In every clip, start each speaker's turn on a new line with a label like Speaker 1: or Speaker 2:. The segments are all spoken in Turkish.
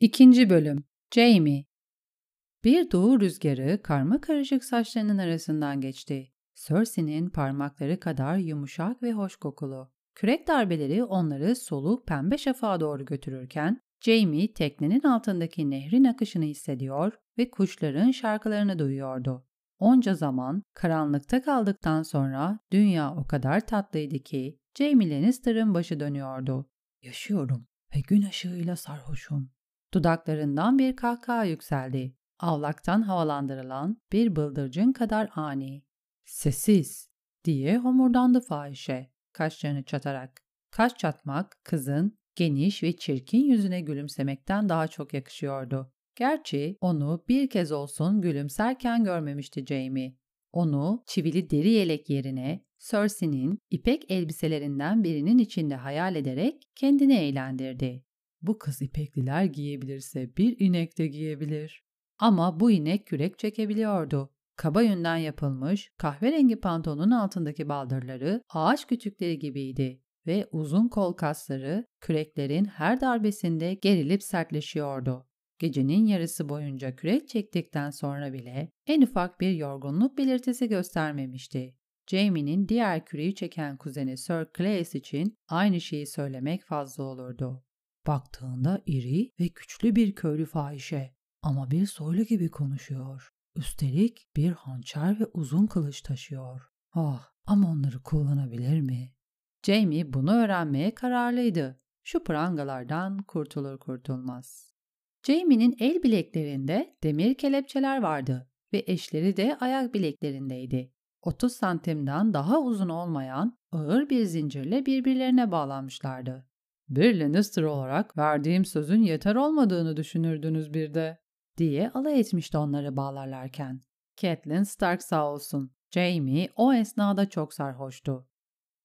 Speaker 1: İkinci Bölüm Jamie Bir doğu rüzgarı karma karışık saçlarının arasından geçti. Cersei'nin parmakları kadar yumuşak ve hoş kokulu. Kürek darbeleri onları soluk pembe şafağa doğru götürürken Jamie teknenin altındaki nehrin akışını hissediyor ve kuşların şarkılarını duyuyordu. Onca zaman karanlıkta kaldıktan sonra dünya o kadar tatlıydı ki Jamie Lannister'ın başı dönüyordu. Yaşıyorum ve gün ışığıyla sarhoşum. Dudaklarından bir kahkaha yükseldi. Avlaktan havalandırılan bir bıldırcın kadar ani. Sessiz diye homurdandı fahişe kaşlarını çatarak. Kaş çatmak kızın geniş ve çirkin yüzüne gülümsemekten daha çok yakışıyordu. Gerçi onu bir kez olsun gülümserken görmemişti Jamie. Onu çivili deri yelek yerine Cersei'nin ipek elbiselerinden birinin içinde hayal ederek kendini eğlendirdi. Bu kız ipekliler giyebilirse bir inek de giyebilir. Ama bu inek kürek çekebiliyordu. Kaba yünden yapılmış kahverengi pantolonun altındaki baldırları ağaç kütükleri gibiydi ve uzun kol kasları küreklerin her darbesinde gerilip sertleşiyordu. Gecenin yarısı boyunca kürek çektikten sonra bile en ufak bir yorgunluk belirtisi göstermemişti. Jamie'nin diğer küreği çeken kuzeni Sir Claes için aynı şeyi söylemek fazla olurdu. Baktığında iri ve güçlü bir köylü fahişe ama bir soylu gibi konuşuyor. Üstelik bir hançer ve uzun kılıç taşıyor. Ah ama onları kullanabilir mi? Jamie bunu öğrenmeye kararlıydı. Şu prangalardan kurtulur kurtulmaz. Jamie'nin el bileklerinde demir kelepçeler vardı ve eşleri de ayak bileklerindeydi. 30 santimden daha uzun olmayan ağır bir zincirle birbirlerine bağlanmışlardı. Bir Lannister olarak verdiğim sözün yeter olmadığını düşünürdünüz bir de diye alay etmişti onları bağlarlarken. Catelyn Stark sağ olsun. Jamie o esnada çok sarhoştu.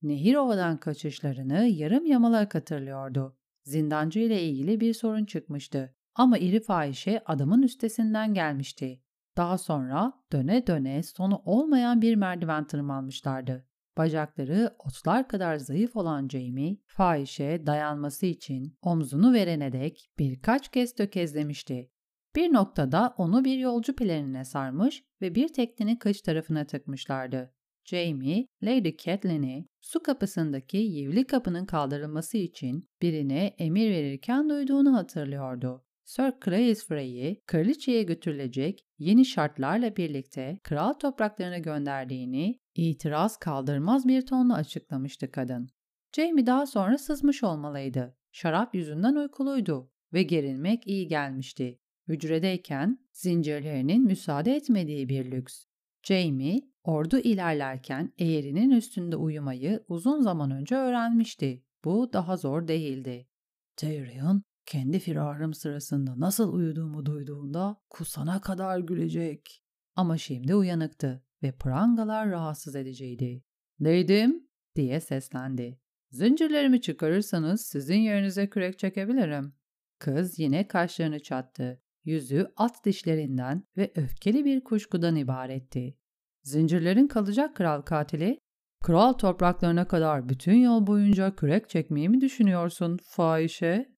Speaker 1: Nehir ovadan kaçışlarını yarım yamalak hatırlıyordu. Zindancı ile ilgili bir sorun çıkmıştı. Ama iri fahişe adamın üstesinden gelmişti. Daha sonra döne döne sonu olmayan bir merdiven tırmanmışlardı. Bacakları otlar kadar zayıf olan Jamie, fahişe dayanması için omzunu verene dek birkaç kez tökezlemişti. Bir noktada onu bir yolcu pelerine sarmış ve bir teknenin kış tarafına tıkmışlardı. Jamie, Lady Catelyn'i su kapısındaki yivli kapının kaldırılması için birine emir verirken duyduğunu hatırlıyordu. Sir Claes Frey'i kraliçeye götürülecek yeni şartlarla birlikte kral topraklarına gönderdiğini itiraz kaldırmaz bir tonla açıklamıştı kadın. Jamie daha sonra sızmış olmalıydı. Şarap yüzünden uykuluydu ve gerilmek iyi gelmişti. Hücredeyken zincirlerinin müsaade etmediği bir lüks. Jamie, ordu ilerlerken eğrinin üstünde uyumayı uzun zaman önce öğrenmişti. Bu daha zor değildi. Tyrion, kendi firarım sırasında nasıl uyuduğumu duyduğunda kusana kadar gülecek. Ama şimdi uyanıktı ve prangalar rahatsız ediciydi. Neydim? diye seslendi. Zincirlerimi çıkarırsanız sizin yerinize kürek çekebilirim. Kız yine kaşlarını çattı. Yüzü at dişlerinden ve öfkeli bir kuşkudan ibaretti. Zincirlerin kalacak kral katili, kral topraklarına kadar bütün yol boyunca kürek çekmeyi mi düşünüyorsun fahişe?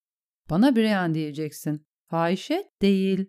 Speaker 1: Bana Brian diyeceksin. Fahişe değil.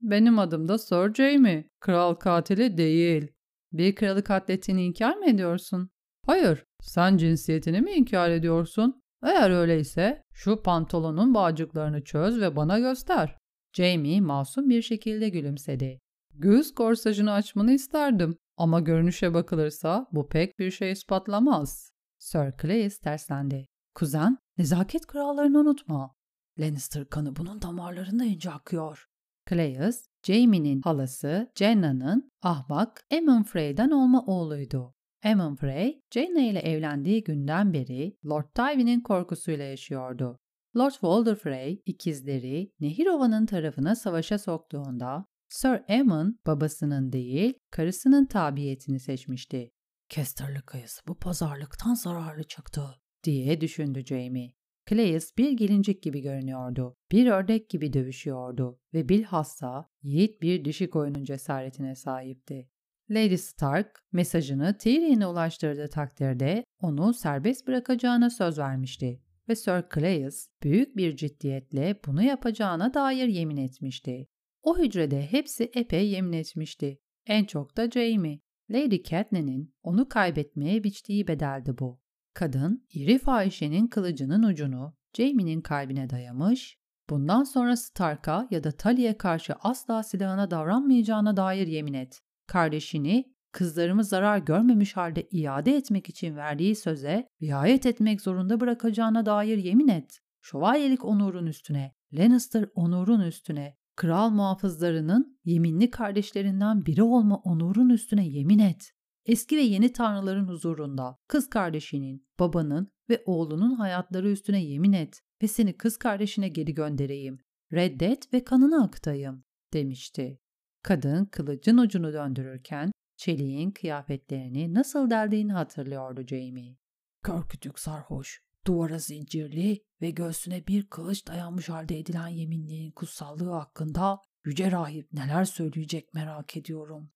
Speaker 1: Benim adım da Sir Jaime. Kral katili değil. Bir kralı katlettiğini inkar mı ediyorsun? Hayır. Sen cinsiyetini mi inkar ediyorsun? Eğer öyleyse şu pantolonun bağcıklarını çöz ve bana göster. Jamie masum bir şekilde gülümsedi. Göğüs korsajını açmanı isterdim ama görünüşe bakılırsa bu pek bir şey ispatlamaz. Sir Claes terslendi. Kuzen, nezaket kurallarını unutma. Lannister kanı bunun damarlarında ince akıyor. Claes, Jaime'nin halası Jenna'nın ahmak Aemon Frey'den olma oğluydu. Aemon Frey, Jenna ile evlendiği günden beri Lord Tywin'in korkusuyla yaşıyordu. Lord Walder Frey ikizleri Nehirova'nın tarafına savaşa soktuğunda Sir Aemon babasının değil karısının tabiyetini seçmişti. Kesterli kayısı bu pazarlıktan zararlı çıktı diye düşündü Jamie. Claes bir gelincik gibi görünüyordu. Bir ördek gibi dövüşüyordu ve bilhassa yiğit bir dişi koyunun cesaretine sahipti. Lady Stark mesajını Tyrion'e ulaştırdığı takdirde onu serbest bırakacağına söz vermişti. ve Sir Clayus büyük bir ciddiyetle bunu yapacağına dair yemin etmişti. O hücrede hepsi epey yemin etmişti. En çok da Jamie. Lady Catelyn'in onu kaybetmeye biçtiği bedeldi bu. Kadın, iri fahişenin kılıcının ucunu Jamie'nin kalbine dayamış, bundan sonra Stark'a ya da Tully'e karşı asla silahına davranmayacağına dair yemin et. Kardeşini kızlarımız zarar görmemiş halde iade etmek için verdiği söze riayet etmek zorunda bırakacağına dair yemin et. Şövalyelik onurun üstüne, Lannister onurun üstüne, kral muhafızlarının yeminli kardeşlerinden biri olma onurun üstüne yemin et. Eski ve yeni tanrıların huzurunda kız kardeşinin, babanın ve oğlunun hayatları üstüne yemin et ve seni kız kardeşine geri göndereyim. Reddet ve kanını akıtayım demişti. Kadın kılıcın ucunu döndürürken çeliğin kıyafetlerini nasıl deldiğini hatırlıyordu Jamie.
Speaker 2: Kör kütük sarhoş, duvara zincirli ve göğsüne bir kılıç dayanmış halde edilen yeminliğin kutsallığı hakkında yüce rahip neler söyleyecek merak ediyorum.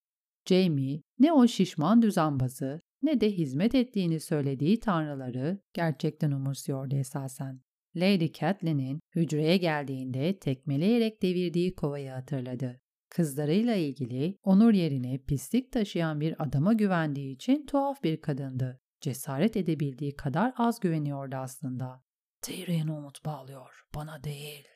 Speaker 1: Jamie ne o şişman düzenbazı ne de hizmet ettiğini söylediği tanrıları gerçekten umursuyordu esasen. Lady Catelyn'in hücreye geldiğinde tekmeleyerek devirdiği kovayı hatırladı. Kızlarıyla ilgili onur yerine pislik taşıyan bir adama güvendiği için tuhaf bir kadındı. Cesaret edebildiği kadar az güveniyordu aslında.
Speaker 2: Tyrion'a umut bağlıyor, bana değil.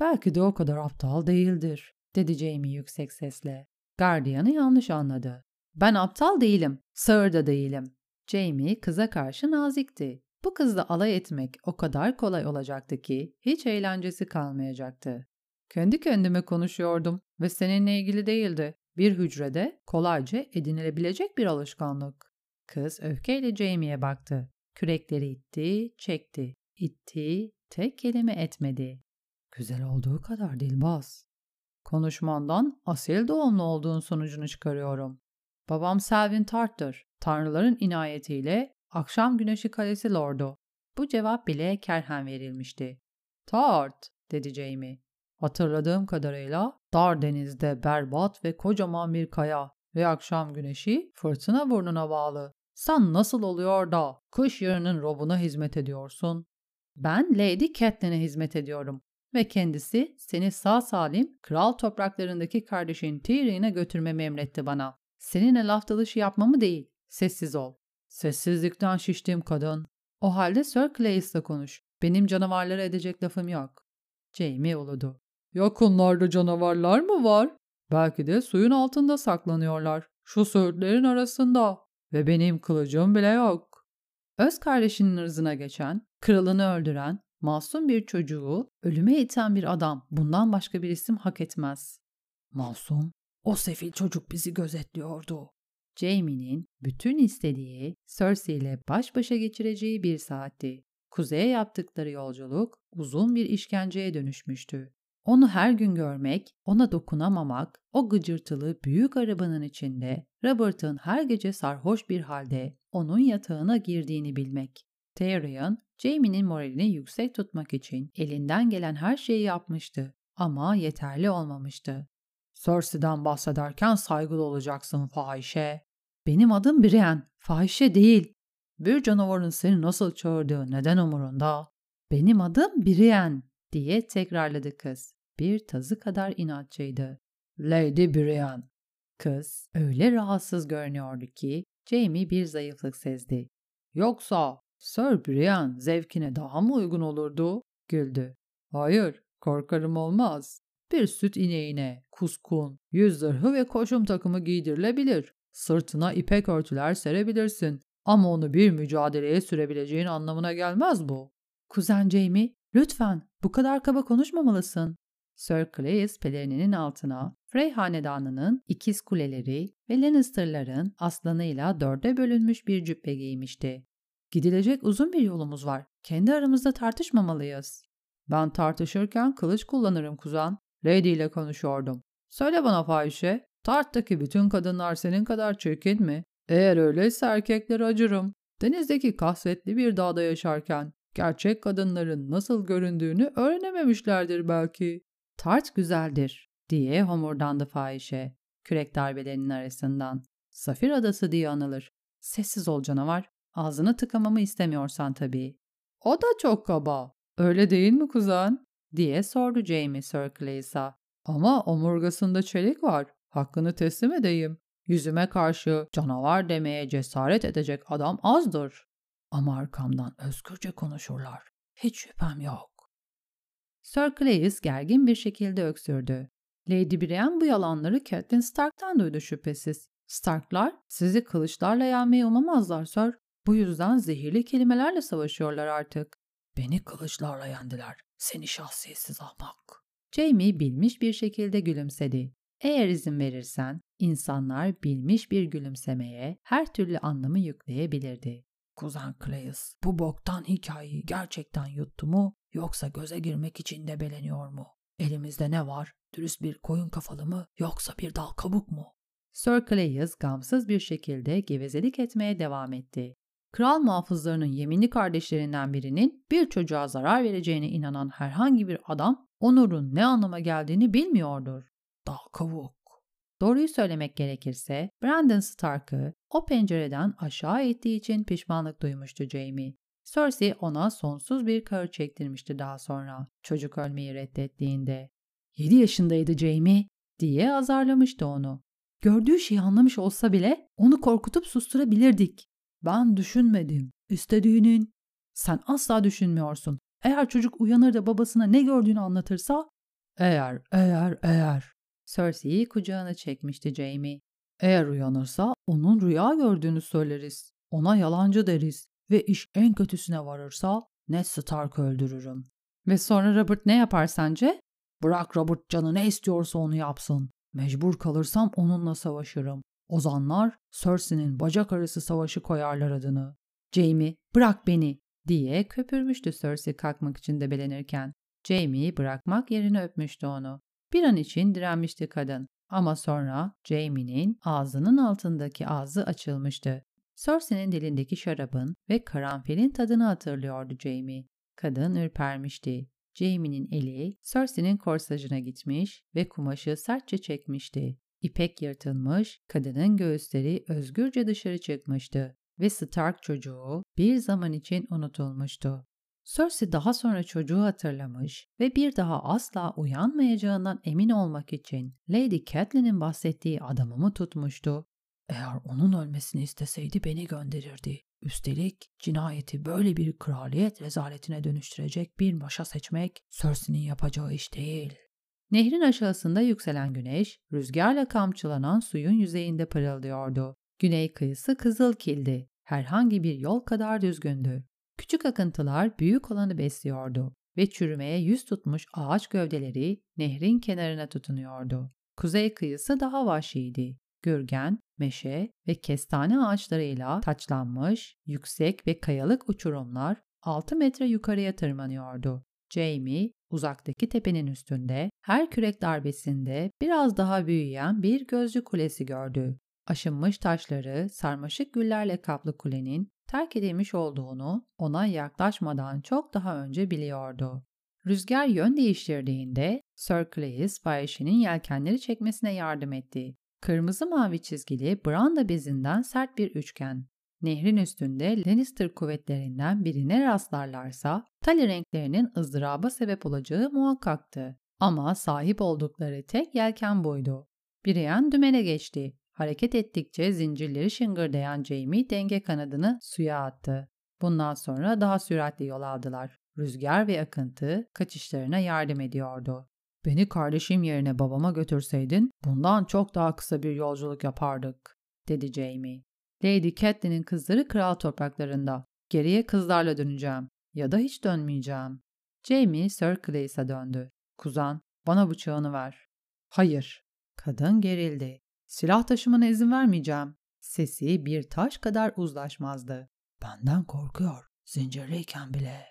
Speaker 1: Belki de o kadar aptal değildir, dedi Jamie yüksek sesle. Gardiyanı yanlış anladı. Ben aptal değilim, sağır da değilim. Jamie kıza karşı nazikti. Bu kızla alay etmek o kadar kolay olacaktı ki hiç eğlencesi kalmayacaktı. Kendi kendime konuşuyordum ve seninle ilgili değildi. Bir hücrede kolayca edinilebilecek bir alışkanlık. Kız öfkeyle Jamie'ye baktı. Kürekleri itti, çekti. İtti, tek kelime etmedi.
Speaker 2: Güzel olduğu kadar Dilbaz.
Speaker 1: Konuşmandan asil doğumlu olduğun sonucunu çıkarıyorum. Babam Selvin Tart'tır. Tanrıların inayetiyle akşam güneşi kalesi lordu. Bu cevap bile kerhen verilmişti. Tart, dedi Jamie. Hatırladığım kadarıyla dar denizde berbat ve kocaman bir kaya ve akşam güneşi fırtına burnuna bağlı. Sen nasıl oluyor da kış yarının robuna hizmet ediyorsun? Ben Lady Catelyn'e hizmet ediyorum ve kendisi seni sağ salim kral topraklarındaki kardeşin Tyrion'a götürmemi emretti bana. Seninle laf dalışı yapmamı değil, sessiz ol. Sessizlikten şiştiğim kadın. O halde Sir Clayes'la konuş. Benim canavarlara edecek lafım yok. Jamie uludu. Yakınlarda canavarlar mı var? Belki de suyun altında saklanıyorlar. Şu söğütlerin arasında. Ve benim kılıcım bile yok. Öz kardeşinin ırzına geçen, kralını öldüren, masum bir çocuğu ölüme iten bir adam bundan başka bir isim hak etmez.
Speaker 2: Masum, o sefil çocuk bizi gözetliyordu.
Speaker 1: Jamie'nin bütün istediği Cersei ile baş başa geçireceği bir saatti. Kuzeye yaptıkları yolculuk uzun bir işkenceye dönüşmüştü. Onu her gün görmek, ona dokunamamak, o gıcırtılı büyük arabanın içinde Robert'ın her gece sarhoş bir halde onun yatağına girdiğini bilmek. Tyrion, Jaime'nin moralini yüksek tutmak için elinden gelen her şeyi yapmıştı ama yeterli olmamıştı. Cersei'den bahsederken saygılı olacaksın fahişe. Benim adım Brienne, fahişe değil. Bir canavarın seni nasıl çağırdığı neden umurunda? Benim adım Brienne diye tekrarladı kız. Bir tazı kadar inatçıydı.
Speaker 2: Lady Brienne.
Speaker 1: Kız öyle rahatsız görünüyordu ki Jamie bir zayıflık sezdi. Yoksa Sir Brienne zevkine daha mı uygun olurdu? Güldü. Hayır, korkarım olmaz. Bir süt ineğine, kuskun, yüz zırhı ve koşum takımı giydirilebilir. Sırtına ipek örtüler serebilirsin. Ama onu bir mücadeleye sürebileceğin anlamına gelmez bu. Kuzen Jamie, lütfen bu kadar kaba konuşmamalısın. Sir Cleis pelerininin altına Frey hanedanının ikiz kuleleri ve Lannister'ların aslanıyla dörde bölünmüş bir cübbe giymişti. Gidilecek uzun bir yolumuz var. Kendi aramızda tartışmamalıyız. Ben tartışırken kılıç kullanırım kuzen. Lady ile konuşuyordum. Söyle bana fahişe, Tart'taki bütün kadınlar senin kadar çirkin mi? Eğer öyleyse erkekleri acırım. Denizdeki kasvetli bir dağda yaşarken gerçek kadınların nasıl göründüğünü öğrenememişlerdir belki. Tart güzeldir diye homurdandı fahişe kürek darbelerinin arasından. Safir adası diye anılır. Sessiz ol canavar. Ağzını tıkamamı istemiyorsan tabii. O da çok kaba. Öyle değil mi kuzen? diye sordu Jamie Sir Clay'sa. Ama omurgasında çelik var. Hakkını teslim edeyim. Yüzüme karşı canavar demeye cesaret edecek adam azdır.
Speaker 2: Ama arkamdan özgürce konuşurlar. Hiç şüphem yok.
Speaker 1: Sir Clays gergin bir şekilde öksürdü. Lady Brienne bu yalanları Catelyn Stark'tan duydu şüphesiz. Starklar sizi kılıçlarla yenmeyi umamazlar Sir. Bu yüzden zehirli kelimelerle savaşıyorlar artık.
Speaker 2: Beni kılıçlarla yendiler. Seni şahsiyetsiz ahmak.
Speaker 1: Jamie bilmiş bir şekilde gülümsedi. Eğer izin verirsen insanlar bilmiş bir gülümsemeye her türlü anlamı yükleyebilirdi.
Speaker 2: Kuzen Clayus bu boktan hikayeyi gerçekten yuttu mu yoksa göze girmek için de beleniyor mu? Elimizde ne var? Dürüst bir koyun kafalı mı yoksa bir dal kabuk mu?
Speaker 1: Sir Clayus gamsız bir şekilde gevezelik etmeye devam etti. Kral muhafızlarının yeminli kardeşlerinden birinin bir çocuğa zarar vereceğine inanan herhangi bir adam onurun ne anlama geldiğini bilmiyordur.
Speaker 2: Dal kavuk.
Speaker 1: Doğruyu söylemek gerekirse Brandon Stark'ı o pencereden aşağı ettiği için pişmanlık duymuştu Jamie. Cersei ona sonsuz bir kahır çektirmişti daha sonra çocuk ölmeyi reddettiğinde. 7 yaşındaydı Jamie diye azarlamıştı onu. Gördüğü şeyi anlamış olsa bile onu korkutup susturabilirdik. Ben düşünmedim. İstediğinin. Sen asla düşünmüyorsun. Eğer çocuk uyanır da babasına ne gördüğünü anlatırsa...
Speaker 2: Eğer, eğer, eğer.
Speaker 1: Cersei'yi kucağına çekmişti Jamie.
Speaker 2: Eğer uyanırsa onun rüya gördüğünü söyleriz. Ona yalancı deriz. Ve iş en kötüsüne varırsa Ned Stark öldürürüm.
Speaker 1: Ve sonra Robert ne yapar sence?
Speaker 2: Bırak Robert canı ne istiyorsa onu yapsın. Mecbur kalırsam onunla savaşırım. Ozanlar Cersei'nin bacak arası savaşı koyarlar adını.
Speaker 1: Jamie bırak beni diye köpürmüştü Cersei kalkmak için debelenirken. Jamie bırakmak yerine öpmüştü onu. Bir an için direnmişti kadın. Ama sonra Jamie'nin ağzının altındaki ağzı açılmıştı. Cersei'nin dilindeki şarabın ve karanfilin tadını hatırlıyordu Jamie. Kadın ürpermişti. Jamie'nin eli Cersei'nin korsajına gitmiş ve kumaşı sertçe çekmişti. İpek yırtılmış, kadının göğüsleri özgürce dışarı çıkmıştı ve Stark çocuğu bir zaman için unutulmuştu. Cersei daha sonra çocuğu hatırlamış ve bir daha asla uyanmayacağından emin olmak için Lady Catelyn'in bahsettiği adamımı tutmuştu.
Speaker 2: Eğer onun ölmesini isteseydi beni gönderirdi. Üstelik cinayeti böyle bir kraliyet rezaletine dönüştürecek bir başa seçmek Cersei'nin yapacağı iş değil.
Speaker 1: Nehrin aşağısında yükselen güneş, rüzgarla kamçılanan suyun yüzeyinde parıldıyordu. Güney kıyısı kızıl kildi. Herhangi bir yol kadar düzgündü. Küçük akıntılar büyük olanı besliyordu ve çürümeye yüz tutmuş ağaç gövdeleri nehrin kenarına tutunuyordu. Kuzey kıyısı daha vahşiydi. Gürgen, meşe ve kestane ağaçlarıyla taçlanmış, yüksek ve kayalık uçurumlar 6 metre yukarıya tırmanıyordu. Jamie, uzaktaki tepenin üstünde, her kürek darbesinde biraz daha büyüyen bir gözcü kulesi gördü. Aşınmış taşları sarmaşık güllerle kaplı kulenin terk edilmiş olduğunu ona yaklaşmadan çok daha önce biliyordu. Rüzgar yön değiştirdiğinde Sir Cleis Bayeshi'nin yelkenleri çekmesine yardım etti. Kırmızı mavi çizgili branda bezinden sert bir üçgen. Nehrin üstünde Lannister kuvvetlerinden birine rastlarlarsa tali renklerinin ızdıraba sebep olacağı muhakkaktı. Ama sahip oldukları tek yelken buydu. Brienne dümene geçti. Hareket ettikçe zincirleri şıngırdayan Jamie denge kanadını suya attı. Bundan sonra daha süratli yol aldılar. Rüzgar ve akıntı kaçışlarına yardım ediyordu. Beni kardeşim yerine babama götürseydin bundan çok daha kısa bir yolculuk yapardık, dedi Jamie. Lady Catelyn'in kızları kral topraklarında. Geriye kızlarla döneceğim ya da hiç dönmeyeceğim. Jamie Sir Clay's'a döndü. Kuzan, bana bıçağını ver. Hayır. Kadın gerildi. Silah taşımana izin vermeyeceğim. Sesi bir taş kadar uzlaşmazdı.
Speaker 2: Benden korkuyor. Zincirliyken bile.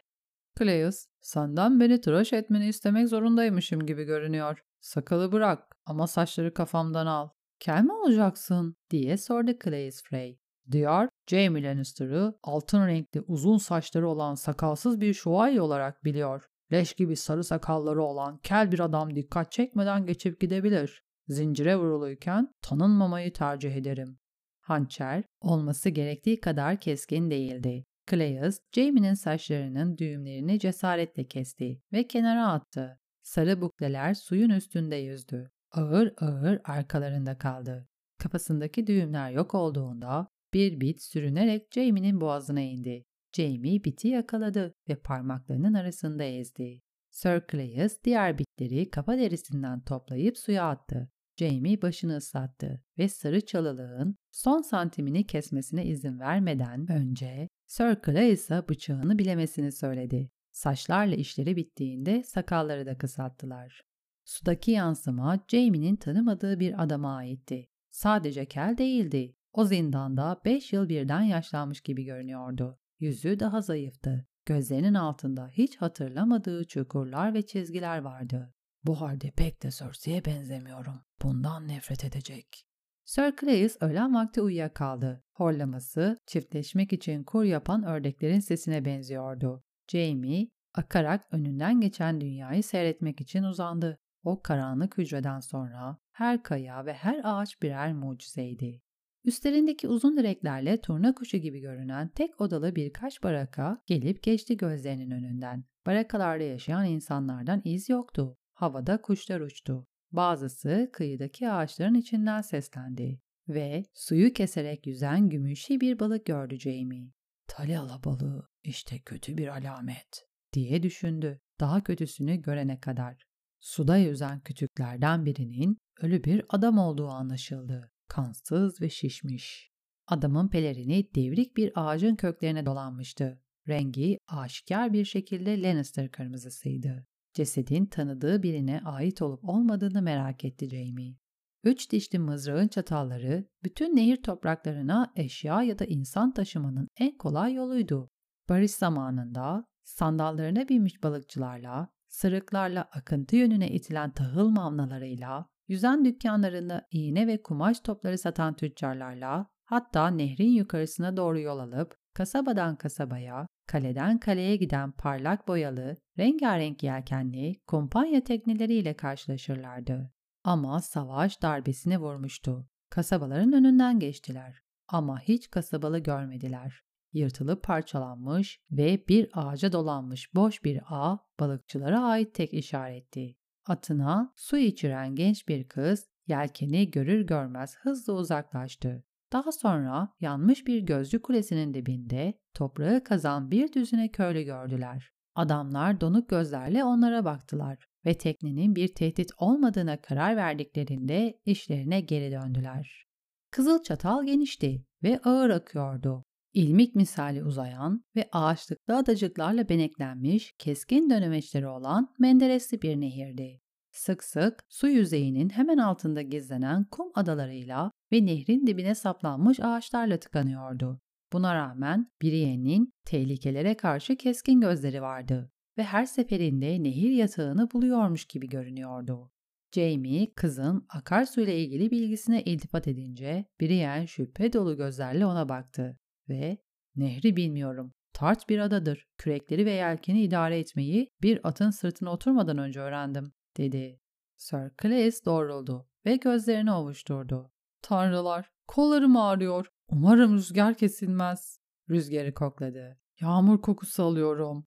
Speaker 1: Cleus, senden beni tıraş etmeni istemek zorundaymışım gibi görünüyor. Sakalı bırak ama saçları kafamdan al. Kel mi olacaksın? diye sordu Cleus Frey. Diyar, Jaime Lannister'ı altın renkli uzun saçları olan sakalsız bir şövalye olarak biliyor. Leş gibi sarı sakalları olan kel bir adam dikkat çekmeden geçip gidebilir. Zincire vuruluyken tanınmamayı tercih ederim. Hançer olması gerektiği kadar keskin değildi. Cleus, Jamie'nin saçlarının düğümlerini cesaretle kesti ve kenara attı. Sarı bukleler suyun üstünde yüzdü. Ağır ağır arkalarında kaldı. Kafasındaki düğümler yok olduğunda bir bit sürünerek Jamie'nin boğazına indi. Jamie biti yakaladı ve parmaklarının arasında ezdi. Sir Cleus diğer bitleri kafa derisinden toplayıp suya attı. Jamie başını ıslattı ve sarı çalılığın son santimini kesmesine izin vermeden önce Sir Cleus'a bıçağını bilemesini söyledi. Saçlarla işleri bittiğinde sakalları da kısalttılar. Sudaki yansıma Jamie'nin tanımadığı bir adama aitti. Sadece kel değildi. O zindanda 5 yıl birden yaşlanmış gibi görünüyordu. Yüzü daha zayıftı. Gözlerinin altında hiç hatırlamadığı çukurlar ve çizgiler vardı.
Speaker 2: Bu halde pek de Cersei'ye benzemiyorum. Bundan nefret edecek.
Speaker 1: Sir Cleus öğlen vakti uyuyakaldı. Horlaması çiftleşmek için kur yapan ördeklerin sesine benziyordu. Jamie akarak önünden geçen dünyayı seyretmek için uzandı. O karanlık hücreden sonra her kaya ve her ağaç birer mucizeydi. Üstlerindeki uzun direklerle turna kuşu gibi görünen tek odalı birkaç baraka gelip geçti gözlerinin önünden. Barakalarda yaşayan insanlardan iz yoktu. Havada kuşlar uçtu. Bazısı kıyıdaki ağaçların içinden seslendi ve suyu keserek yüzen gümüşü bir balık gördü Jamie.
Speaker 2: Talyalı balığı işte kötü bir alamet
Speaker 1: diye düşündü daha kötüsünü görene kadar. Suda yüzen kütüklerden birinin ölü bir adam olduğu anlaşıldı. Kansız ve şişmiş. Adamın pelerini devrik bir ağacın köklerine dolanmıştı. Rengi aşikar bir şekilde Lannister kırmızısıydı. Cesedin tanıdığı birine ait olup olmadığını merak etti Jamie. Üç dişli mızrağın çatalları bütün nehir topraklarına eşya ya da insan taşımanın en kolay yoluydu. Barış zamanında sandallarına binmiş balıkçılarla, sırıklarla akıntı yönüne itilen tahıl mavnalarıyla, yüzen dükkanlarında iğne ve kumaş topları satan tüccarlarla, hatta nehrin yukarısına doğru yol alıp kasabadan kasabaya, kaleden kaleye giden parlak boyalı, rengarenk yelkenli kumpanya tekneleriyle karşılaşırlardı. Ama savaş darbesine vurmuştu. Kasabaların önünden geçtiler. Ama hiç kasabalı görmediler. Yırtılıp parçalanmış ve bir ağaca dolanmış boş bir ağ balıkçılara ait tek işaretti. Atına su içiren genç bir kız yelkeni görür görmez hızla uzaklaştı. Daha sonra yanmış bir gözcü kulesinin dibinde toprağı kazan bir düzine köylü gördüler. Adamlar donuk gözlerle onlara baktılar ve teknenin bir tehdit olmadığına karar verdiklerinde işlerine geri döndüler. Kızıl çatal genişti ve ağır akıyordu. İlmik misali uzayan ve ağaçlıklı adacıklarla beneklenmiş keskin dönemeçleri olan menderesli bir nehirdi. Sık sık su yüzeyinin hemen altında gizlenen kum adalarıyla ve nehrin dibine saplanmış ağaçlarla tıkanıyordu. Buna rağmen Brienne'in tehlikelere karşı keskin gözleri vardı ve her seferinde nehir yatağını buluyormuş gibi görünüyordu. Jamie, kızın akarsuyla ilgili bilgisine iltifat edince Brienne şüphe dolu gözlerle ona baktı ve ''Nehri bilmiyorum, tart bir adadır. Kürekleri ve yelkeni idare etmeyi bir atın sırtına oturmadan önce öğrendim.'' dedi. Sir Cleis doğruldu ve gözlerini ovuşturdu. Tanrılar, kollarım ağrıyor. Umarım rüzgar kesilmez. Rüzgarı kokladı. Yağmur kokusu alıyorum.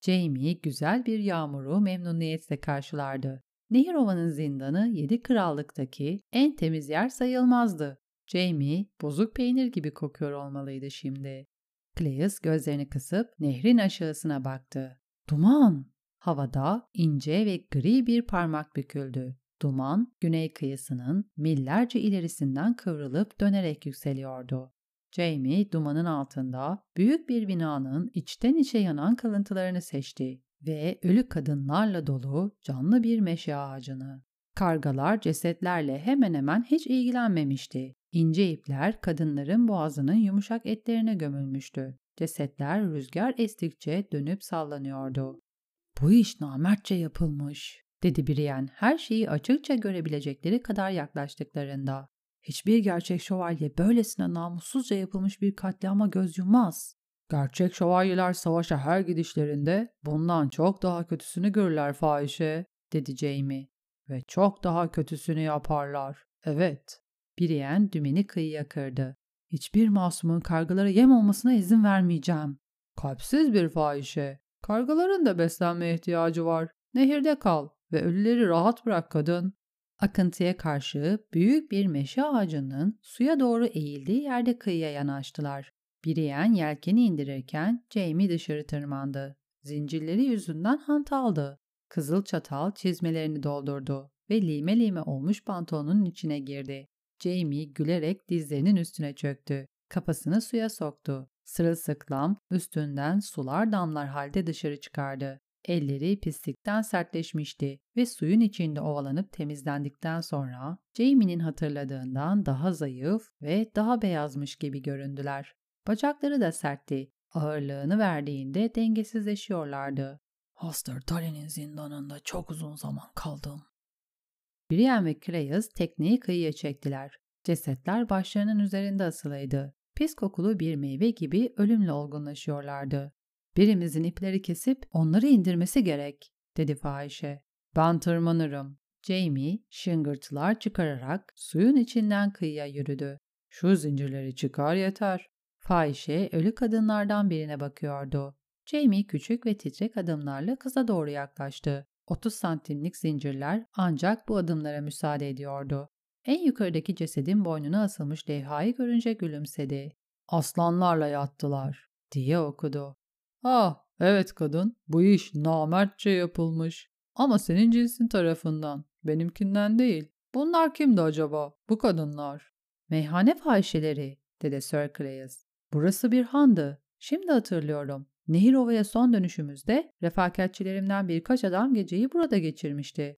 Speaker 1: Jamie güzel bir yağmuru memnuniyetle karşılardı. Nehir Ova'nın zindanı yedi krallıktaki en temiz yer sayılmazdı. Jamie bozuk peynir gibi kokuyor olmalıydı şimdi. Cleus gözlerini kısıp nehrin aşağısına baktı. Duman! Havada ince ve gri bir parmak büküldü. Duman, güney kıyısının millerce ilerisinden kıvrılıp dönerek yükseliyordu. Jamie dumanın altında büyük bir binanın içten içe yanan kalıntılarını seçti ve ölü kadınlarla dolu canlı bir meşe ağacını. Kargalar cesetlerle hemen hemen hiç ilgilenmemişti. İnce ipler kadınların boğazının yumuşak etlerine gömülmüştü. Cesetler rüzgar estikçe dönüp sallanıyordu.
Speaker 2: Bu iş namertçe yapılmış,
Speaker 1: dedi Brienne her şeyi açıkça görebilecekleri kadar yaklaştıklarında.
Speaker 2: Hiçbir gerçek şövalye böylesine namussuzca yapılmış bir katliama göz yummaz.
Speaker 1: Gerçek şövalyeler savaşa her gidişlerinde bundan çok daha kötüsünü görürler fahişe, dedi Jamie. Ve çok daha kötüsünü yaparlar. Evet. Brienne dümeni kıyıya kırdı. Hiçbir masumun kargalara yem olmasına izin vermeyeceğim.
Speaker 2: Kalpsiz bir fahişe. Kargaların da beslenmeye ihtiyacı var. Nehirde kal ve ölüleri rahat bırak kadın.
Speaker 1: Akıntıya karşı büyük bir meşe ağacının suya doğru eğildiği yerde kıyıya yanaştılar. Biriyen yelkeni indirirken Jamie dışarı tırmandı. Zincirleri yüzünden hantaldı. Kızıl çatal çizmelerini doldurdu ve lime lime olmuş pantolonun içine girdi. Jamie gülerek dizlerinin üstüne çöktü. Kafasını suya soktu. Sırılsıklam üstünden sular damlar halde dışarı çıkardı. Elleri pislikten sertleşmişti ve suyun içinde ovalanıp temizlendikten sonra Jamie'nin hatırladığından daha zayıf ve daha beyazmış gibi göründüler. Bacakları da sertti. Ağırlığını verdiğinde dengesizleşiyorlardı.
Speaker 2: Hoster Tully'nin zindanında çok uzun zaman kaldım.
Speaker 1: Brian ve Creyas tekneyi kıyıya çektiler. Cesetler başlarının üzerinde asılıydı. Pis kokulu bir meyve gibi ölümle olgunlaşıyorlardı. Birimizin ipleri kesip onları indirmesi gerek, dedi fahişe. Ben tırmanırım. Jamie şıngırtılar çıkararak suyun içinden kıyıya yürüdü. Şu zincirleri çıkar yeter. Fahişe ölü kadınlardan birine bakıyordu. Jamie küçük ve titrek adımlarla kıza doğru yaklaştı. 30 santimlik zincirler ancak bu adımlara müsaade ediyordu. En yukarıdaki cesedin boynuna asılmış levhayı görünce gülümsedi. Aslanlarla yattılar diye okudu. Ah evet kadın bu iş namertçe yapılmış. Ama senin cinsin tarafından benimkinden değil. Bunlar kimdi acaba bu kadınlar? Meyhane fahişeleri dedi Sir Clayes. Burası bir handı. Şimdi hatırlıyorum. Nehirova'ya son dönüşümüzde refakatçilerimden birkaç adam geceyi burada geçirmişti.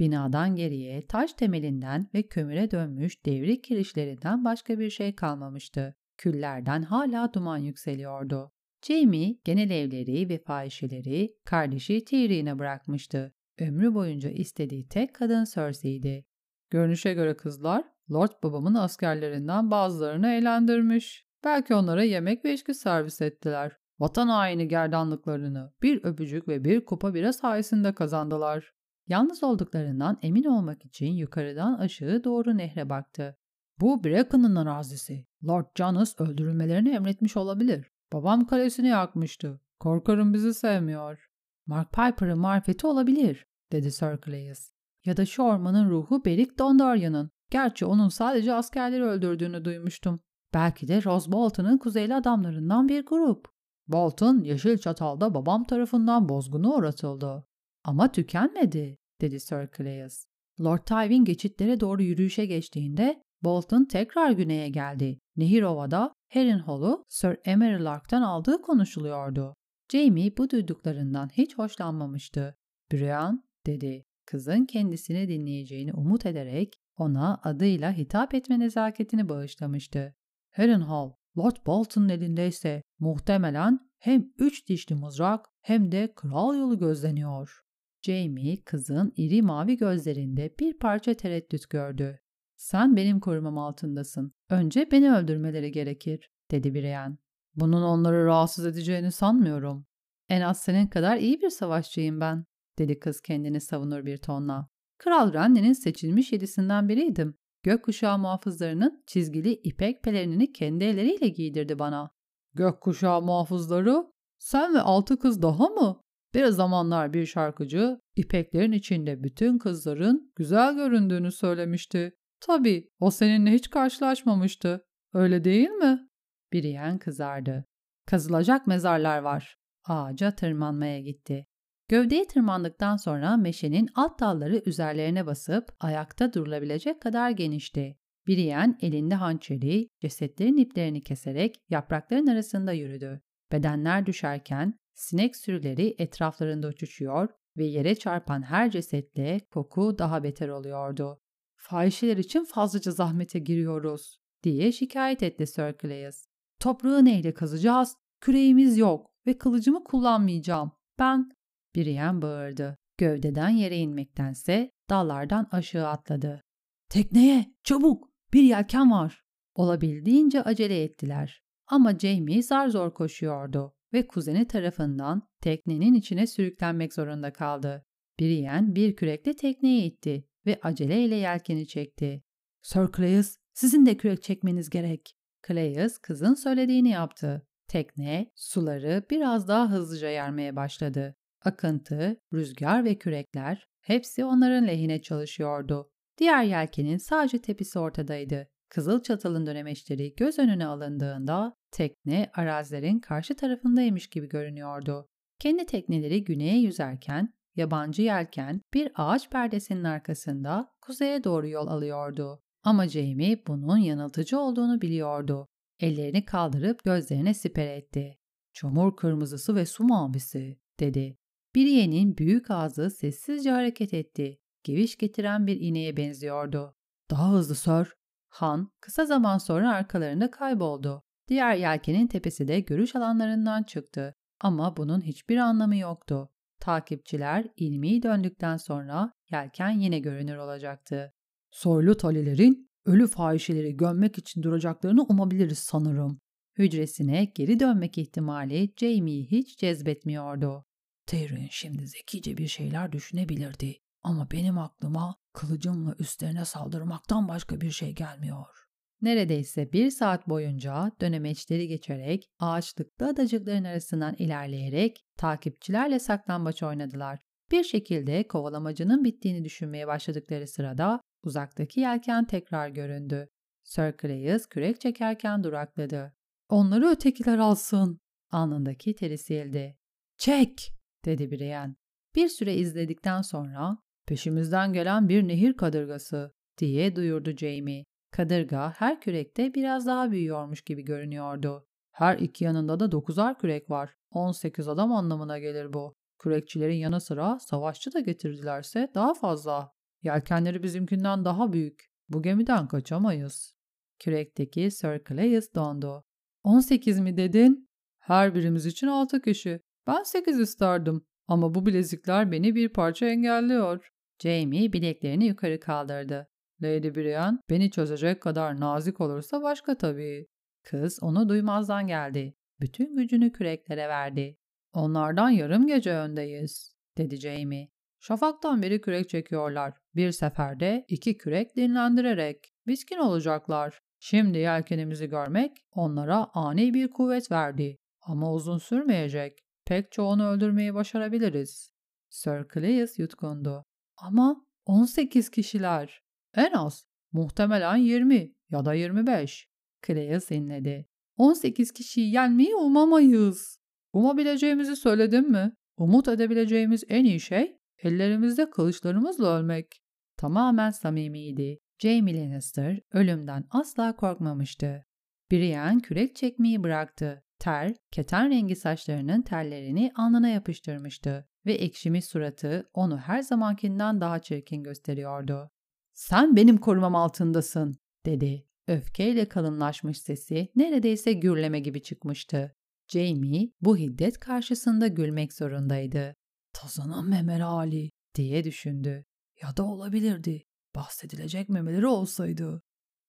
Speaker 1: Binadan geriye taş temelinden ve kömüre dönmüş devrik kirişlerinden başka bir şey kalmamıştı. Küllerden hala duman yükseliyordu. Jamie genel evleri ve fahişeleri kardeşi Tyrion'a bırakmıştı. Ömrü boyunca istediği tek kadın Cersei'ydi. Görünüşe göre kızlar, Lord babamın askerlerinden bazılarını eğlendirmiş. Belki onlara yemek ve içki servis ettiler. Vatan haini gerdanlıklarını bir öpücük ve bir kupa bira sayesinde kazandılar. Yalnız olduklarından emin olmak için yukarıdan aşağı doğru nehre baktı. Bu Bracken'ın arazisi. Lord Janus öldürülmelerini emretmiş olabilir. Babam kalesini yakmıştı. Korkarım bizi sevmiyor. Mark Piper'ın marifeti olabilir, dedi Sir Clayes. Ya da şu ormanın ruhu Beric Dondarrion'ın. Gerçi onun sadece askerleri öldürdüğünü duymuştum. Belki de Rose Bolton'ın kuzeyli adamlarından bir grup. Bolton, Yeşil Çatal'da babam tarafından bozguna uğratıldı. Ama tükenmedi, dedi Sir Clayes. Lord Tywin geçitlere doğru yürüyüşe geçtiğinde Bolton tekrar güneye geldi. Nehirova'da Harrenhal'u Sir Emery Lark'tan aldığı konuşuluyordu. Jamie bu duyduklarından hiç hoşlanmamıştı. Brian, dedi. Kızın kendisini dinleyeceğini umut ederek ona adıyla hitap etme nezaketini bağışlamıştı. Harrenhal, Lord Bolton'un elindeyse muhtemelen hem üç dişli mızrak hem de kral yolu gözleniyor. Jamie kızın iri mavi gözlerinde bir parça tereddüt gördü. Sen benim korumam altındasın. Önce beni öldürmeleri gerekir, dedi Brienne. Bunun onları rahatsız edeceğini sanmıyorum. En az senin kadar iyi bir savaşçıyım ben, dedi kız kendini savunur bir tonla. Kral Renne'nin seçilmiş yedisinden biriydim. Gökkuşağı muhafızlarının çizgili ipek pelerinini kendi elleriyle giydirdi bana. Gökkuşağı muhafızları? Sen ve altı kız daha mı? Bir zamanlar bir şarkıcı ipeklerin içinde bütün kızların güzel göründüğünü söylemişti. Tabii o seninle hiç karşılaşmamıştı. Öyle değil mi? Biriyen kızardı. Kazılacak mezarlar var. Ağaca tırmanmaya gitti. Gövdeye tırmandıktan sonra meşenin alt dalları üzerlerine basıp ayakta durulabilecek kadar genişti. Biriyen elinde hançeri, cesetlerin iplerini keserek yaprakların arasında yürüdü. Bedenler düşerken sinek sürüleri etraflarında uçuşuyor ve yere çarpan her cesetle koku daha beter oluyordu. Fahişeler için fazlaca zahmete giriyoruz diye şikayet etti Clayes. Toprağı neyle kazacağız? Küreğimiz yok ve kılıcımı kullanmayacağım. Ben Brienne bağırdı. Gövdeden yere inmektense dallardan aşağı atladı. Tekneye çabuk bir yelken var. Olabildiğince acele ettiler. Ama Jamie zar zor koşuyordu ve kuzeni tarafından teknenin içine sürüklenmek zorunda kaldı. Brienne bir kürekle tekneyi itti ve aceleyle yelkeni çekti. Sir Clayus, sizin de kürek çekmeniz gerek. Clayus kızın söylediğini yaptı. Tekne suları biraz daha hızlıca yermeye başladı. Akıntı, rüzgar ve kürekler hepsi onların lehine çalışıyordu. Diğer yelkenin sadece tepisi ortadaydı. Kızıl çatalın dönemeçleri göz önüne alındığında tekne arazilerin karşı tarafındaymış gibi görünüyordu. Kendi tekneleri güneye yüzerken yabancı yelken bir ağaç perdesinin arkasında kuzeye doğru yol alıyordu. Ama Jamie bunun yanıltıcı olduğunu biliyordu. Ellerini kaldırıp gözlerine siper etti. Çamur kırmızısı ve su mavisi, dedi. Biriye'nin büyük ağzı sessizce hareket etti. Geviş getiren bir ineğe benziyordu. Daha hızlı sör. Han kısa zaman sonra arkalarında kayboldu. Diğer yelkenin tepesi de görüş alanlarından çıktı. Ama bunun hiçbir anlamı yoktu. Takipçiler ilmi döndükten sonra yelken yine görünür olacaktı.
Speaker 2: Soylu talilerin ölü fahişeleri gömmek için duracaklarını umabiliriz sanırım.
Speaker 1: Hücresine geri dönmek ihtimali Jamie'yi hiç cezbetmiyordu.
Speaker 2: Tyrion şimdi zekice bir şeyler düşünebilirdi. Ama benim aklıma kılıcımla üstlerine saldırmaktan başka bir şey gelmiyor.
Speaker 1: Neredeyse bir saat boyunca dönemeçleri geçerek ağaçlıklı adacıkların arasından ilerleyerek takipçilerle saklambaç oynadılar. Bir şekilde kovalamacının bittiğini düşünmeye başladıkları sırada uzaktaki yelken tekrar göründü. Sir Clayus kürek çekerken durakladı.
Speaker 2: Onları ötekiler alsın.
Speaker 1: Alnındaki teri sildi.
Speaker 2: Çek!
Speaker 1: Dedi Brienne. Bir süre izledikten sonra peşimizden gelen bir nehir kadırgası diye duyurdu Jamie. Kadırga her kürekte biraz daha büyüyormuş gibi görünüyordu.
Speaker 2: Her iki yanında da dokuzar kürek var. 18 adam anlamına gelir bu. Kürekçilerin yanı sıra savaşçı da getirdilerse daha fazla. Yelkenleri bizimkinden daha büyük. Bu gemiden kaçamayız.
Speaker 1: Kürekteki Sir Clayus dondu.
Speaker 2: 18 mi dedin? Her birimiz için 6 kişi. Ben 8 isterdim. Ama bu bilezikler beni bir parça engelliyor.
Speaker 1: Jamie bileklerini yukarı kaldırdı.
Speaker 2: Lady Brienne beni çözecek kadar nazik olursa başka tabii.
Speaker 1: Kız onu duymazdan geldi. Bütün gücünü küreklere verdi.
Speaker 2: Onlardan yarım gece öndeyiz, dedi Jamie. Şafaktan beri kürek çekiyorlar. Bir seferde iki kürek dinlendirerek. Biskin olacaklar. Şimdi yelkenimizi görmek onlara ani bir kuvvet verdi. Ama uzun sürmeyecek. Pek çoğunu öldürmeyi başarabiliriz.
Speaker 1: Sir Cleus yutkundu.
Speaker 2: Ama 18 kişiler. En az. Muhtemelen 20 ya da 25.
Speaker 1: Cleus inledi.
Speaker 2: 18 kişiyi yenmeyi umamayız. Umabileceğimizi söyledim mi? Umut edebileceğimiz en iyi şey ellerimizde kılıçlarımızla ölmek.
Speaker 1: Tamamen samimiydi. Jaime Lannister ölümden asla korkmamıştı. Brienne kürek çekmeyi bıraktı. Ter, keten rengi saçlarının tellerini alnına yapıştırmıştı ve ekşimiş suratı onu her zamankinden daha çirkin gösteriyordu.
Speaker 2: ''Sen benim korumam altındasın.'' dedi.
Speaker 1: Öfkeyle kalınlaşmış sesi neredeyse gürleme gibi çıkmıştı. Jamie bu hiddet karşısında gülmek zorundaydı.
Speaker 2: ''Tazanan memeli Ali''
Speaker 1: diye düşündü.
Speaker 2: ''Ya da olabilirdi. Bahsedilecek memeleri olsaydı.''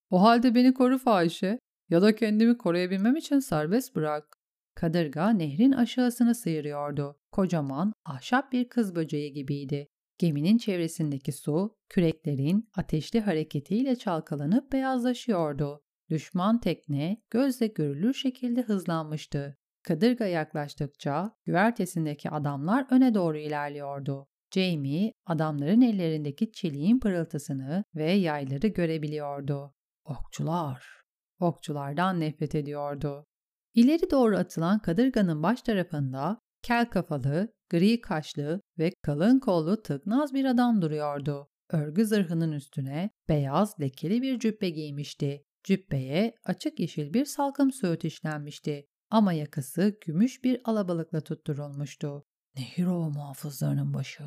Speaker 1: ''O halde beni koru fahişe ya da kendimi koruyabilmem için serbest bırak.'' Kadırga nehrin aşağısını sıyırıyordu. Kocaman, ahşap bir kız böceği gibiydi. Geminin çevresindeki su, küreklerin ateşli hareketiyle çalkalanıp beyazlaşıyordu. Düşman tekne gözle görülür şekilde hızlanmıştı. Kadırga yaklaştıkça güvertesindeki adamlar öne doğru ilerliyordu. Jamie adamların ellerindeki çeliğin pırıltısını ve yayları görebiliyordu.
Speaker 2: Okçular.
Speaker 1: Okçulardan nefret ediyordu. İleri doğru atılan kadırganın baş tarafında kel kafalı, gri kaşlı ve kalın kollu tıknaz bir adam duruyordu. Örgü zırhının üstüne beyaz lekeli bir cübbe giymişti. Cübbeye açık yeşil bir salkım söğüt işlenmişti ama yakası gümüş bir alabalıkla tutturulmuştu.
Speaker 2: Nehir ova muhafızlarının başı.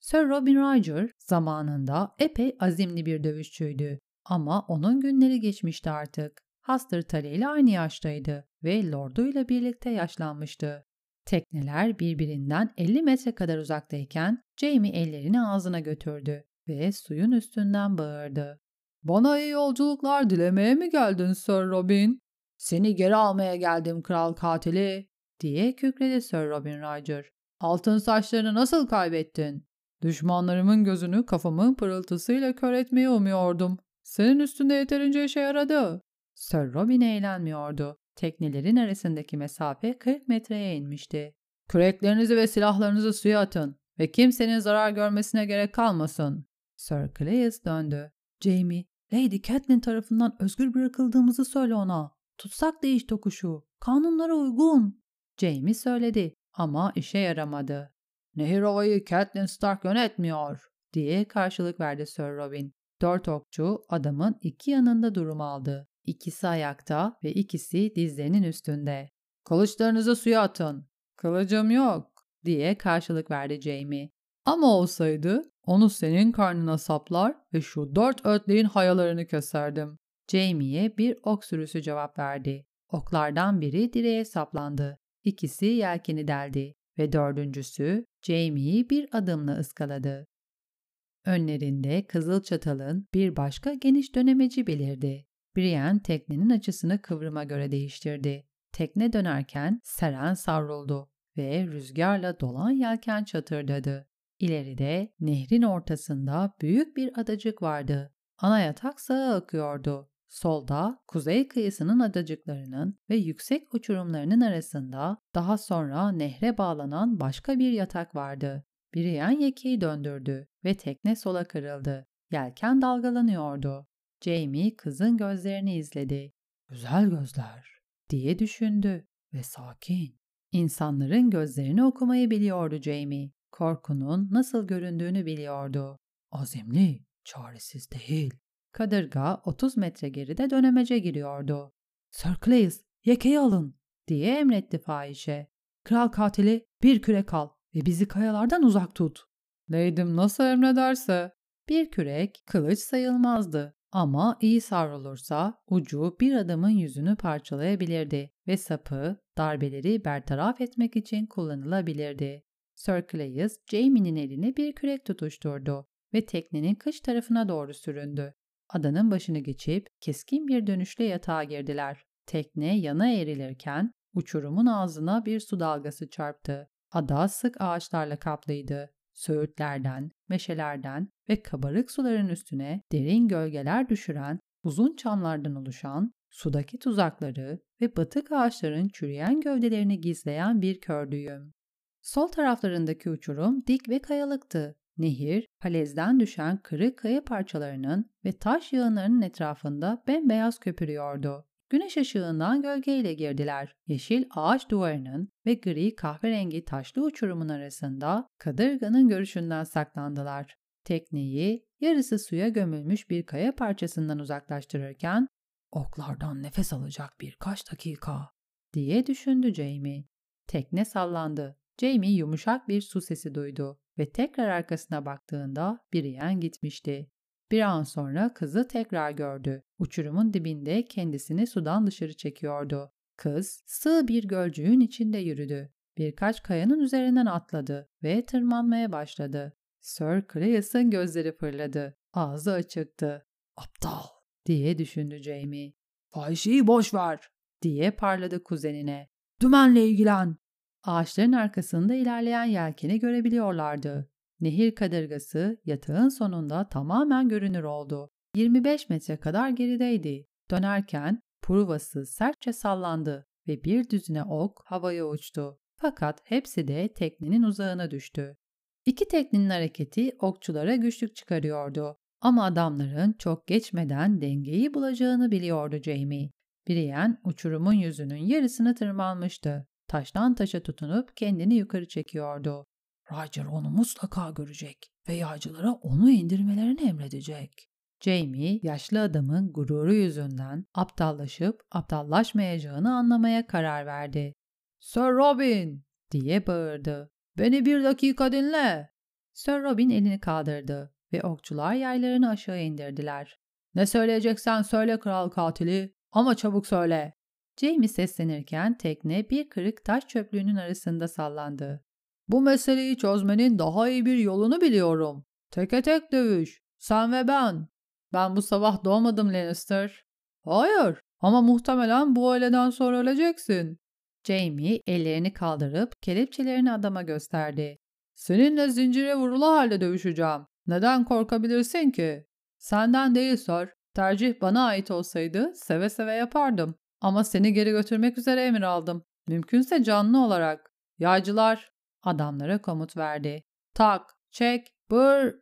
Speaker 1: Sir Robin Roger zamanında epey azimli bir dövüşçüydü ama onun günleri geçmişti artık. Hastır Tully ile aynı yaştaydı ve Lord'uyla birlikte yaşlanmıştı. Tekneler birbirinden 50 metre kadar uzaktayken Jamie ellerini ağzına götürdü ve suyun üstünden bağırdı.
Speaker 2: ''Bana iyi yolculuklar dilemeye mi geldin Sir Robin?'' ''Seni geri almaya geldim kral katili.''
Speaker 1: diye kükredi Sir Robin Roger.
Speaker 2: ''Altın saçlarını nasıl kaybettin?'' ''Düşmanlarımın gözünü kafamın pırıltısıyla kör etmeyi umuyordum. Senin üstünde yeterince işe yaradı.''
Speaker 1: Sir Robin eğlenmiyordu. Teknelerin arasındaki mesafe 40 metreye inmişti.
Speaker 2: Küreklerinizi ve silahlarınızı suya atın ve kimsenin zarar görmesine gerek kalmasın.
Speaker 1: Sir Cleus döndü. Jamie, Lady Catelyn tarafından özgür bırakıldığımızı söyle ona. Tutsak değiş tokuşu. Kanunlara uygun. Jamie söyledi ama işe yaramadı.
Speaker 2: Nehir ovayı Catelyn Stark yönetmiyor
Speaker 1: diye karşılık verdi Sir Robin. Dört okçu adamın iki yanında durum aldı. İkisi ayakta ve ikisi dizlerinin üstünde.
Speaker 2: Kılıçlarınızı suya atın.
Speaker 1: Kılıcım yok diye karşılık verdi Jamie.
Speaker 2: Ama olsaydı onu senin karnına saplar ve şu dört ötleğin hayalarını keserdim.
Speaker 1: Jamie'ye bir ok sürüsü cevap verdi. Oklardan biri direğe saplandı. İkisi yelkeni deldi ve dördüncüsü Jamie'yi bir adımla ıskaladı. Önlerinde kızıl çatalın bir başka geniş dönemeci belirdi. Brienne teknenin açısını kıvrıma göre değiştirdi. Tekne dönerken Seren savruldu ve rüzgarla dolan yelken çatırdadı. İleride nehrin ortasında büyük bir adacık vardı. Ana yatak sağa akıyordu. Solda kuzey kıyısının adacıklarının ve yüksek uçurumlarının arasında daha sonra nehre bağlanan başka bir yatak vardı. Brienne yekeyi döndürdü ve tekne sola kırıldı. Yelken dalgalanıyordu. Jamie kızın gözlerini izledi.
Speaker 2: Güzel gözler
Speaker 1: diye düşündü ve sakin. İnsanların gözlerini okumayı biliyordu Jamie. Korkunun nasıl göründüğünü biliyordu.
Speaker 2: Azimli, çaresiz değil.
Speaker 1: Kadırga 30 metre geride dönemece giriyordu.
Speaker 2: Sir Cleis, yekeyi alın
Speaker 1: diye emretti fahişe.
Speaker 2: Kral katili bir kürek al ve bizi kayalardan uzak tut.
Speaker 1: Leydim nasıl emrederse. Bir kürek kılıç sayılmazdı ama iyi savrulursa ucu bir adamın yüzünü parçalayabilirdi ve sapı darbeleri bertaraf etmek için kullanılabilirdi. Sir Clayus, Jamie'nin eline bir kürek tutuşturdu ve teknenin kış tarafına doğru süründü. Adanın başını geçip keskin bir dönüşle yatağa girdiler. Tekne yana eğrilirken uçurumun ağzına bir su dalgası çarptı. Ada sık ağaçlarla kaplıydı. Söğütlerden, meşelerden ve kabarık suların üstüne derin gölgeler düşüren uzun çamlardan oluşan sudaki tuzakları ve batık ağaçların çürüyen gövdelerini gizleyen bir kördüğüm. Sol taraflarındaki uçurum dik ve kayalıktı. Nehir, palezden düşen kırık kaya parçalarının ve taş yığınlarının etrafında bembeyaz köpürüyordu. Güneş ışığından gölgeyle girdiler. Yeşil ağaç duvarının ve gri kahverengi taşlı uçurumun arasında kadırganın görüşünden saklandılar. Tekneyi yarısı suya gömülmüş bir kaya parçasından uzaklaştırırken
Speaker 2: oklardan nefes alacak birkaç dakika
Speaker 1: diye düşündü Jamie. Tekne sallandı. Jamie yumuşak bir su sesi duydu ve tekrar arkasına baktığında Brienne gitmişti. Bir an sonra kızı tekrar gördü. Uçurumun dibinde kendisini sudan dışarı çekiyordu. Kız sığ bir gölcüğün içinde yürüdü. Birkaç kayanın üzerinden atladı ve tırmanmaya başladı. Sir Cleus'ın gözleri fırladı. Ağzı açıktı.
Speaker 2: Aptal
Speaker 1: diye düşündü Jamie.
Speaker 2: Fahişeyi boş ver
Speaker 1: diye parladı kuzenine.
Speaker 2: Dümenle ilgilen.
Speaker 1: Ağaçların arkasında ilerleyen yelkeni görebiliyorlardı. Nehir kadırgası yatağın sonunda tamamen görünür oldu. 25 metre kadar gerideydi. Dönerken pruvası sertçe sallandı ve bir düzine ok havaya uçtu. Fakat hepsi de teknenin uzağına düştü. İki teknenin hareketi okçulara güçlük çıkarıyordu. Ama adamların çok geçmeden dengeyi bulacağını biliyordu Jamie. Brienne uçurumun yüzünün yarısını tırmanmıştı. Taştan taşa tutunup kendini yukarı çekiyordu.
Speaker 2: Roger onu mutlaka görecek ve yağcılara onu indirmelerini emredecek.
Speaker 1: Jamie, yaşlı adamın gururu yüzünden aptallaşıp aptallaşmayacağını anlamaya karar verdi.
Speaker 2: Sir Robin!
Speaker 1: diye bağırdı.
Speaker 2: Beni bir dakika dinle.
Speaker 1: Sir Robin elini kaldırdı ve okçular yaylarını aşağı indirdiler.
Speaker 2: Ne söyleyeceksen söyle kral katili ama çabuk söyle.
Speaker 1: Jamie seslenirken tekne bir kırık taş çöplüğünün arasında sallandı.
Speaker 2: Bu meseleyi çözmenin daha iyi bir yolunu biliyorum. Teke tek dövüş. Sen ve ben.
Speaker 1: Ben bu sabah doğmadım Lannister.
Speaker 2: Hayır ama muhtemelen bu öğleden sonra öleceksin.
Speaker 1: Jamie ellerini kaldırıp kelepçelerini adama gösterdi.
Speaker 2: Seninle zincire vurulu halde dövüşeceğim. Neden korkabilirsin ki?
Speaker 1: Senden değil sor. Tercih bana ait olsaydı seve seve yapardım.
Speaker 2: Ama seni geri götürmek üzere emir aldım. Mümkünse canlı olarak. Yaycılar adamlara komut verdi. Tak, çek, bır.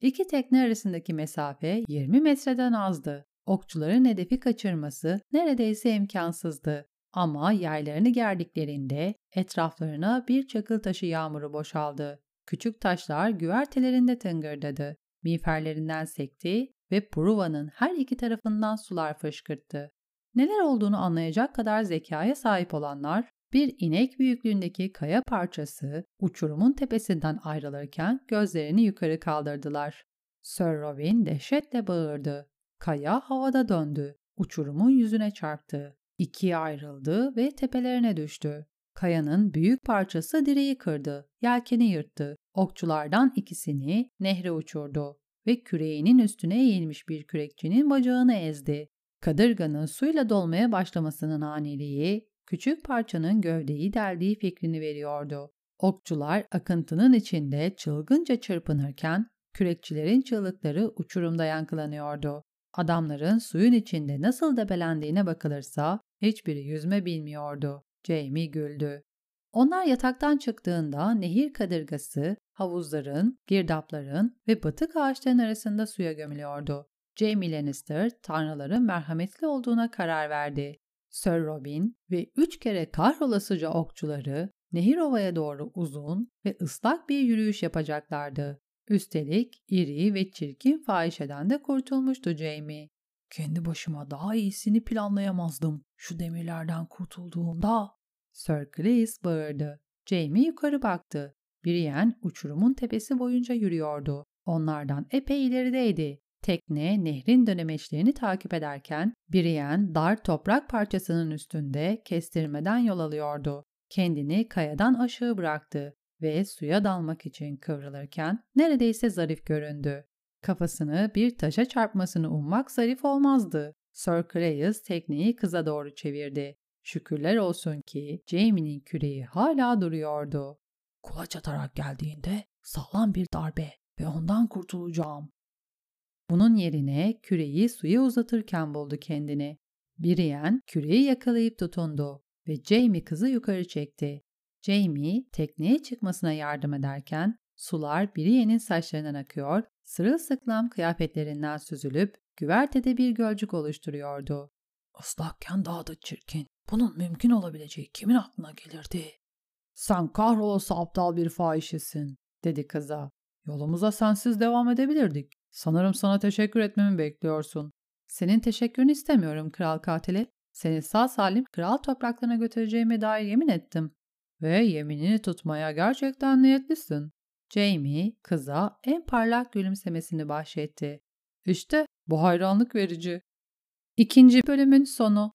Speaker 2: İki tekne arasındaki mesafe 20 metreden azdı. Okçuların hedefi kaçırması neredeyse imkansızdı. Ama yerlerini gerdiklerinde etraflarına bir çakıl taşı yağmuru boşaldı. Küçük taşlar güvertelerinde tıngırdadı. Miğferlerinden sekti ve Pruva'nın her iki tarafından sular fışkırttı. Neler olduğunu anlayacak kadar zekaya sahip olanlar bir inek büyüklüğündeki kaya parçası uçurumun tepesinden ayrılırken gözlerini yukarı kaldırdılar. Sir Robin dehşetle bağırdı. Kaya havada döndü. Uçurumun yüzüne çarptı. İkiye ayrıldı ve tepelerine düştü. Kayanın büyük parçası direği kırdı, yelkeni yırttı. Okçulardan ikisini nehre uçurdu ve küreğinin üstüne eğilmiş bir kürekçinin bacağını ezdi. Kadırganın suyla dolmaya başlamasının aniliği, küçük parçanın gövdeyi deldiği fikrini veriyordu. Okçular akıntının içinde çılgınca çırpınırken kürekçilerin çığlıkları uçurumda yankılanıyordu. Adamların suyun içinde nasıl debelendiğine bakılırsa hiçbiri yüzme bilmiyordu. Jamie güldü. Onlar yataktan çıktığında nehir kadırgası havuzların, girdapların ve batık ağaçların arasında suya gömülüyordu. Jamie Lannister tanrıların merhametli olduğuna karar verdi. Sir Robin ve üç kere kahrolasıca okçuları nehir ovaya doğru uzun ve ıslak bir yürüyüş yapacaklardı. Üstelik iri ve çirkin fahişeden de kurtulmuştu Jamie. Kendi başıma daha iyisini planlayamazdım. Şu demirlerden kurtulduğumda. Sir Chris bağırdı. Jamie yukarı baktı. Brienne uçurumun tepesi boyunca yürüyordu. Onlardan epey ilerideydi. Tekne nehrin dönemeçlerini takip ederken Brienne dar toprak parçasının üstünde kestirmeden yol alıyordu. Kendini kayadan aşağı bıraktı ve suya dalmak için kıvrılırken neredeyse zarif göründü. Kafasını bir taşa çarpmasını ummak zarif olmazdı. Sir Clayus tekneyi kıza doğru çevirdi. Şükürler olsun ki Jamie'nin küreği hala duruyordu. Kulaç atarak geldiğinde sağlam bir darbe ve ondan kurtulacağım. Bunun yerine küreyi suya uzatırken buldu kendini. Brienne küreyi yakalayıp tutundu ve Jamie kızı yukarı çekti. Jamie tekneye çıkmasına yardım ederken sular Brienne'in saçlarından akıyor, sırılsıklam kıyafetlerinden süzülüp güvertede bir gölcük oluşturuyordu. Islakken daha da çirkin. Bunun mümkün olabileceği kimin aklına gelirdi? Sen kahrolası aptal bir fahişesin, dedi kıza. Yolumuza sensiz devam edebilirdik. Sanırım sana teşekkür etmemi bekliyorsun. Senin teşekkürünü istemiyorum kral katili. Seni sağ salim kral topraklarına götüreceğime dair yemin ettim. Ve yeminini tutmaya gerçekten niyetlisin. Jamie kıza en parlak gülümsemesini bahşetti. İşte bu hayranlık verici. İkinci bölümün sonu.